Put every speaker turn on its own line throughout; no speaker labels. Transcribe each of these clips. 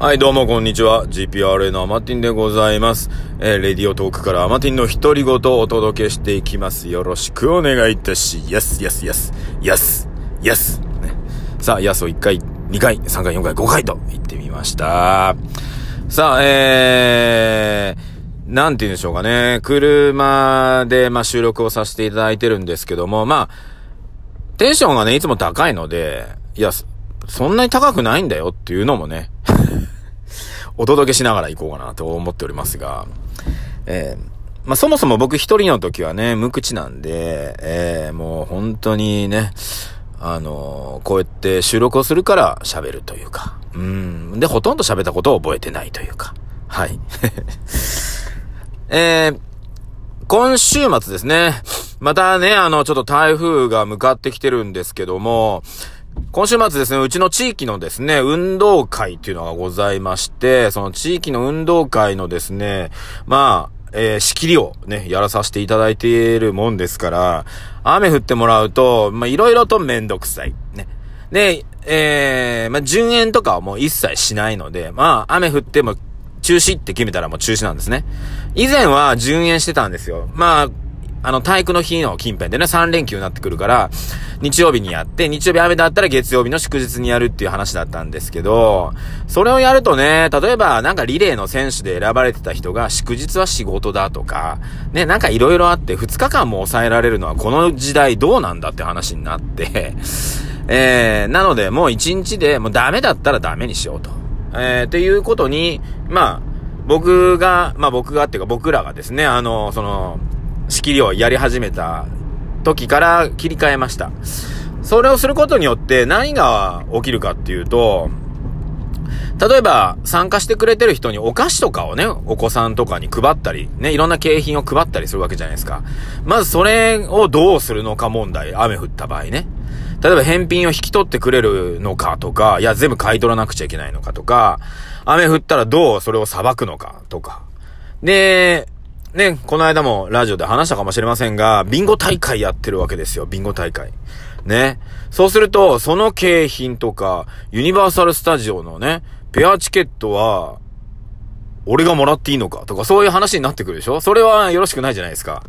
はい、どうもこんにちは。GPRA のアマティンでございます。えー、レディオトークからアマティンの独り言をお届けしていきます。よろしくお願いいたし、やす、やす、やす、やす、やす。ね、さあ、やすを1回、2回、3回、4回、5回と言ってみました。さあ、えー、なんて言うんでしょうかね。車で、まあ、収録をさせていただいてるんですけども、まあ、テンションがね、いつも高いので、いや、そんなに高くないんだよっていうのもね、お届けしながら行こうかなと思っておりますが、えー、まあ、そもそも僕一人の時はね、無口なんで、えー、もう本当にね、あのー、こうやって収録をするから喋るというか、うん。で、ほとんど喋ったことを覚えてないというか、はい。えー、今週末ですね、またね、あの、ちょっと台風が向かってきてるんですけども、今週末ですね、うちの地域のですね、運動会っていうのがございまして、その地域の運動会のですね、まあ、えー、仕切りをね、やらさせていただいているもんですから、雨降ってもらうと、まあ、いろいろとめんどくさい。ね。で、えー、まあ、順延とかはもう一切しないので、まあ、雨降っても中止って決めたらもう中止なんですね。以前は順延してたんですよ。まあ、あの、体育の日の近辺でね、3連休になってくるから、日曜日にやって、日曜日雨だったら月曜日の祝日にやるっていう話だったんですけど、それをやるとね、例えばなんかリレーの選手で選ばれてた人が祝日は仕事だとか、ね、なんか色々あって2日間も抑えられるのはこの時代どうなんだって話になって、えー、なのでもう1日でもうダメだったらダメにしようと。えー、っていうことに、まあ、僕が、まあ僕がっていうか僕らがですね、あの、その、仕切りをやり始めた時から切り替えました。それをすることによって何が起きるかっていうと、例えば、参加してくれてる人にお菓子とかをね、お子さんとかに配ったり、ね、いろんな景品を配ったりするわけじゃないですか。まずそれをどうするのか問題、雨降った場合ね。例えば返品を引き取ってくれるのかとか、いや、全部買い取らなくちゃいけないのかとか、雨降ったらどうそれを裁くのかとか。で、ね、この間もラジオで話したかもしれませんが、ビンゴ大会やってるわけですよ、ビンゴ大会。ね。そうすると、その景品とか、ユニバーサルスタジオのね、ペアチケットは、俺がもらっていいのかとか、そういう話になってくるでしょ？それはよろしくないじゃないですか。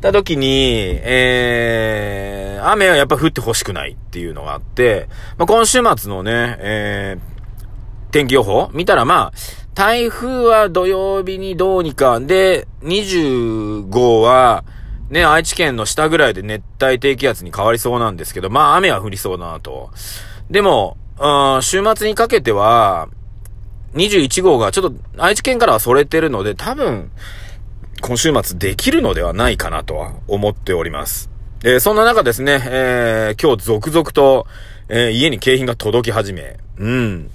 た時に、えー、雨はやっぱ降ってほしくないっていうのがあって、まあ、今週末のね、えー、天気予報見たらまあ、台風は土曜日にどうにか、で、20号は、ね、愛知県の下ぐらいで熱帯低気圧に変わりそうなんですけど、まあ雨は降りそうだなと。でも、週末にかけては、21号がちょっと愛知県からはそれてるので、多分、今週末できるのではないかなとは思っております。えー、そんな中ですね、えー、今日続々と、えー、家に景品が届き始め、うん。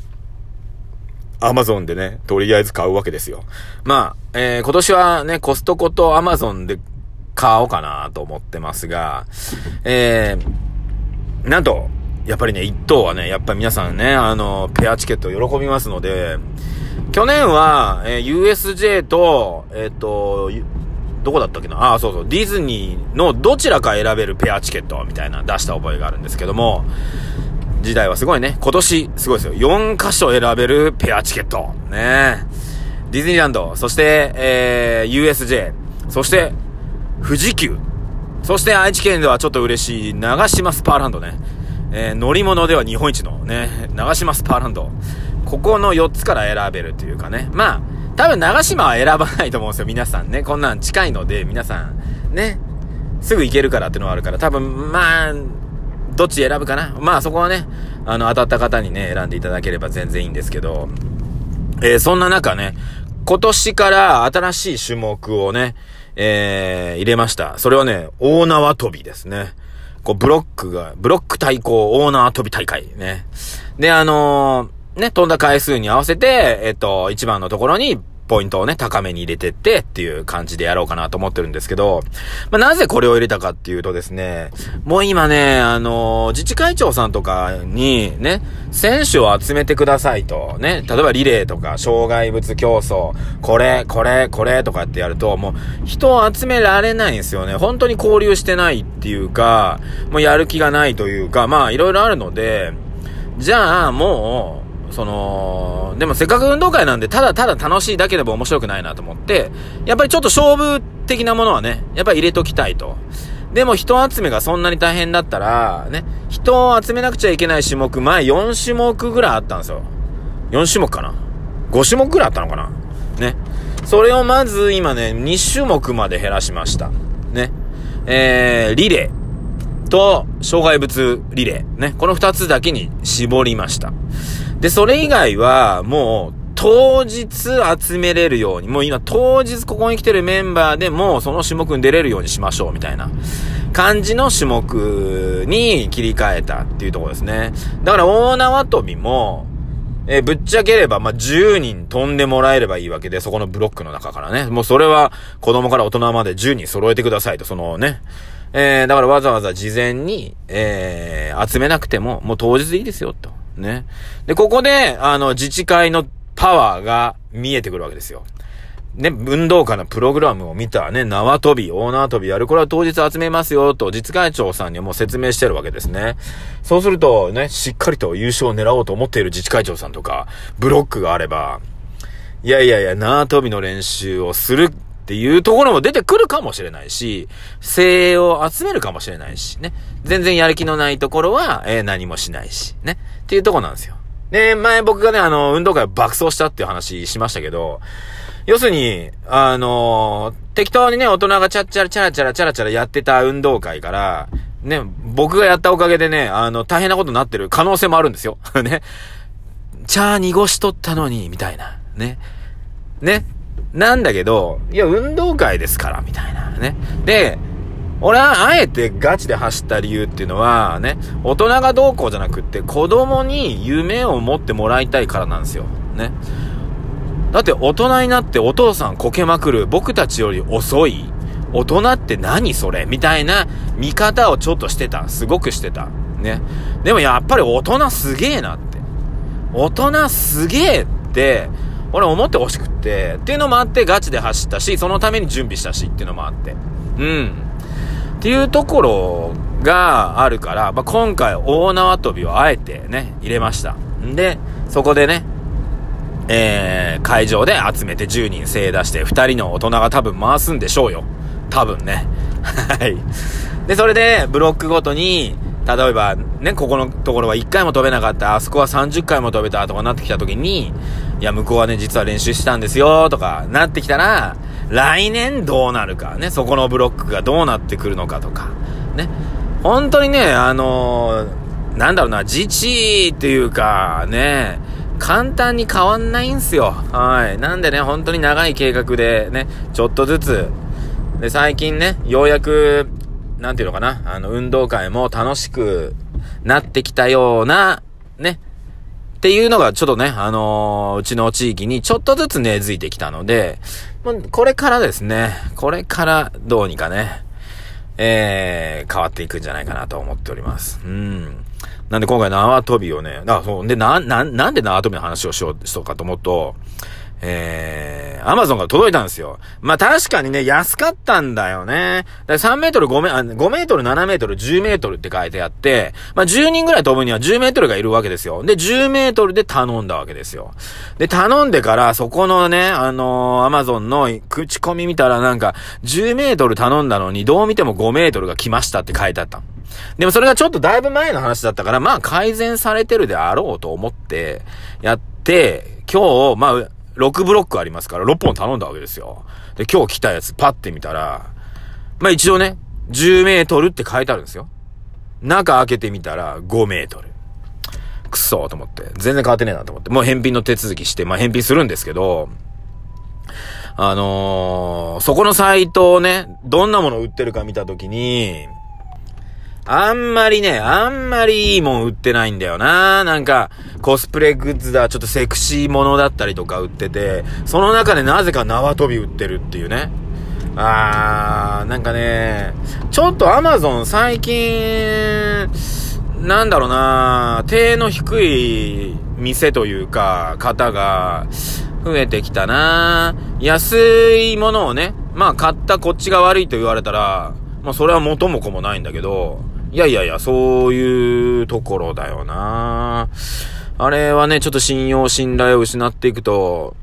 アマゾンでね、とりあえず買うわけですよ。まあ、えー、今年はね、コストコとアマゾンで買おうかなと思ってますが、えー、なんと、やっぱりね、一等はね、やっぱり皆さんね、あの、ペアチケット喜びますので、去年は、えー、USJ と、えっ、ー、と、どこだったっけな？ああ、そうそう、ディズニーのどちらか選べるペアチケットみたいな出した覚えがあるんですけども、時代はすごいね。今年、すごいですよ。4箇所選べるペアチケット。ねディズニーランド、そして、えー、USJ、そして、富士急、そして愛知県ではちょっと嬉しい長島スパーランドね。えー、乗り物では日本一のね、長島スパーランド。ここの4つから選べるというかね。まあ、多分長島は選ばないと思うんですよ、皆さんね。こんなん近いので、皆さん、ね、すぐ行けるからっていうのはあるから、多分、まあ、どっち選ぶかな？まあそこはね、あの、当たった方にね、選んでいただければ全然いいんですけど、えー、そんな中ね、今年から新しい種目をね、えー、入れました。それはね、大縄跳びですね。こう、ブロックが、ブロック対抗大縄跳び大会ね。で、あのー、ね、飛んだ回数に合わせて、えっと、一番のところにポイントをね、高めに入れてってっていう感じでやろうかなと思ってるんですけど、まあ、なぜこれを入れたかっていうとですね、もう今ね、あのー、自治会長さんとかにね、選手を集めてくださいと、ね、例えばリレーとか、障害物競争、これ、これ、これとかってやると、もう人を集められないんですよね。本当に交流してないっていうか、もうやる気がないというか、まあいろいろあるので、じゃあもう、その、でもせっかく運動会なんで、ただただ楽しいだけでも面白くないなと思って、やっぱりちょっと勝負的なものはね、やっぱり入れときたいと。でも人集めがそんなに大変だったら、ね、人を集めなくちゃいけない種目、前4種目ぐらいあったんですよ。4種目かな ?5 種目ぐらいあったのかな？ね。それをまず今ね、2種目まで減らしました。ね。えー、リレーと、障害物リレー。ね。この2つだけに絞りました。で、それ以外は、もう、当日集めれるように、もう今当日ここに来てるメンバーでもその種目に出れるようにしましょうみたいな感じの種目に切り替えたっていうところですね。だから大縄跳びも、え、ぶっちゃければ、まあ、10人飛んでもらえればいいわけで、そこのブロックの中からね。もうそれは子供から大人まで10人揃えてくださいと、そのね。えー、だからわざわざ事前に、えー、集めなくても、もう当日でいいですよ、と。ね。で、ここで、あの、自治会のパワーが見えてくるわけですよ。ね、運動会のプログラムを見たね、縄跳び、大縄跳びやる。これは当日集めますよ、と、実会長さんにもう説明してるわけですね。そうすると、ね、しっかりと優勝を狙おうと思っている自治会長さんとか、ブロックがあれば、いやいやいや、縄跳びの練習をするっていうところも出てくるかもしれないし、精鋭を集めるかもしれないし、ね。全然やる気のないところは、えー、何もしないし、ね。っていうとこなんですよ。で、前僕がね、あの、運動会爆走したっていう話しましたけど、要するに、あの、適当にね、大人がチャッチャラチャラチャラチャラチャラやってた運動会から、ね、僕がやったおかげでね、あの、大変なことになってる可能性もあるんですよ。ね。茶濁しとったのに、みたいな。ね。ね。なんだけど、いや、運動会ですから、みたいな。ね。で、俺はあえてガチで走った理由っていうのは、ね、大人がどうこうじゃなくって、子供に夢を持ってもらいたいからなんですよ。ね。だって大人になってお父さんこけまくる僕たちより遅い大人って何それみたいな見方をちょっとしてた。すごくしてた。ね。でもやっぱり大人すげえなって。大人すげえって、俺思ってほしくって、っていうのもあってガチで走ったし、そのために準備したしっていうのもあって。うん。っていうところがあるから、まあ、今回大縄跳びをあえてね、入れました。んで、そこでね、えー、会場で集めて10人精出して、2人の大人が多分回すんでしょうよ。多分ね。はい。で、それで、ブロックごとに、例えば、ね、ここのところは1回も飛べなかった、あそこは30回も飛べたとかなってきた時に、いや、向こうはね、実は練習したんですよ、とか、なってきたら、来年どうなるか、ね、そこのブロックがどうなってくるのかとか、ね。本当にね、あのー、なんだろうな、自治っていうか、ね、簡単に変わんないんすよ。はい。なんでね、本当に長い計画でね、ちょっとずつ、で、最近ね、ようやく、なんていうのかな、あの、運動会も楽しくなってきたような、ね、っていうのがちょっとね、あのー、うちの地域にちょっとずつ根付いてきたので、これからですね、これからどうにかね、えー、変わっていくんじゃないかなと思っております。うん。なんで今回縄跳びをね、あそう、で、な、な、なんで縄跳びの話をしよう、しようかと思うと、えー、アマゾンが届いたんですよ。まあ、確かにね、安かったんだよね。だ3メートル5メ、5メートル、7メートル、10メートルって書いてあって、まあ、10人ぐらい飛ぶには10メートルがいるわけですよ。で、10メートルで頼んだわけですよ。で、頼んでから、そこのね、あのー、アマゾンの口コミ見たらなんか、10メートル頼んだのに、どう見ても5メートルが来ましたって書いてあった。でもそれがちょっとだいぶ前の話だったから、まあ改善されてるであろうと思って、やって、今日、まあ、6ブロックありますから、6本頼んだわけですよ。で、今日来たやつパッて見たら、まあ一応ね、10メートルって書いてあるんですよ。中開けてみたら5メートル。くそーと思って。全然変わってねえなと思って。もう返品の手続きして、まあ返品するんですけど、あのー、そこのサイトをね、どんなもの売ってるか見たときに、あんまりね、あんまりいいもん売ってないんだよな。なんか、コスプレグッズだ、ちょっとセクシーものだったりとか売ってて、その中でなぜか縄跳び売ってるっていうね。あー、なんかね、ちょっとアマゾン最近、なんだろうな、手の低い店というか、方が増えてきたな。安いものをね、まあ買ったこっちが悪いと言われたら、まあそれは元も子もないんだけど、いやいやいや、そういうところだよなあれはね、ちょっと信用、信頼を失っていくと、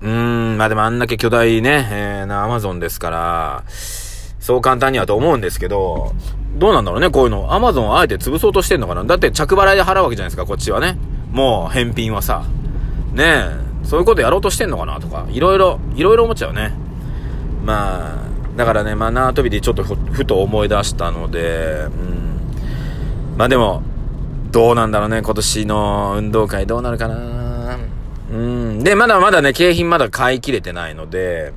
うーん、まあでもあんだけ巨大ね、えー、なアマゾンですから、そう簡単にはと思うんですけど、どうなんだろうね、こういうの。アマゾンあえて潰そうとしてんのかなだって着払いで払うわけじゃないですか、こっちはね。もう、返品はさ。ねえ、そういうことやろうとしてんのかなとか、いろいろ、いろいろ思っちゃうね。まあ、だからね、まあ、縄跳びでちょっとふと思い出したので、うん。まあでも、どうなんだろうね、今年の運動会どうなるかなうん。で、まだまだね、景品まだ買い切れてないので、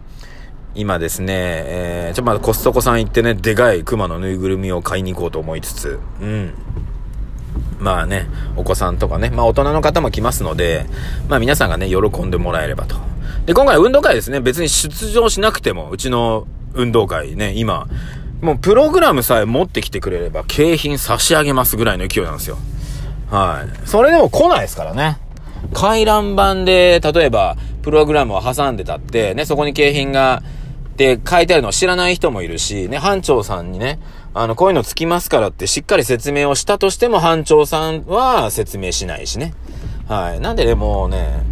今ですね、えー、ちょっとまだコストコさん行ってね、でかい熊のぬいぐるみを買いに行こうと思いつつ、うん。まあね、お子さんとかね、まあ大人の方も来ますので、まあ皆さんがね、喜んでもらえればと。で、今回運動会ですね、別に出場しなくても、うちの運動会ね、今、もうプログラムさえ持ってきてくれれば、景品差し上げますぐらいの勢いなんですよ。はい。それでも来ないですからね。回覧板で、例えば、プログラムを挟んでたって、ね、そこに景品が、で、書いてあるのを知らない人もいるし、ね、班長さんにね、あの、こういうのつきますからってしっかり説明をしたとしても、班長さんは説明しないしね。はい。なんでね、もうね、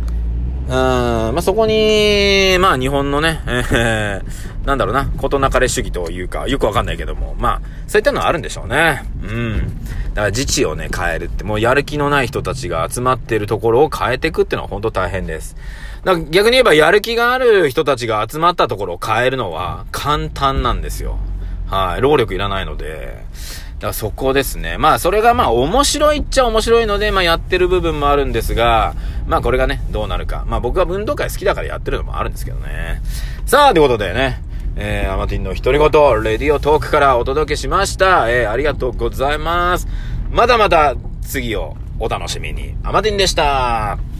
まあ、そこに、まあ、日本のね、えー、なんだろうな、事なかれ主義というか、よくわかんないけども、まあ、そういったのはあるんでしょうね。うん。だから自治をね、変えるって、もうやる気のない人たちが集まっているところを変えていくっていうのは本当大変です。だから逆に言えば、やる気がある人たちが集まったところを変えるのは簡単なんですよ。はい。労力いらないので。だからそこですね。まあそれがまあ面白いっちゃ面白いので、まあやってる部分もあるんですが、まあこれがね、どうなるか。まあ僕は運動会好きだからやってるのもあるんですけどね。さあ、ということでね、えー、アマティンの独り言、レディオトークからお届けしました。えー、ありがとうございます。まだまだ次をお楽しみに。アマティンでした。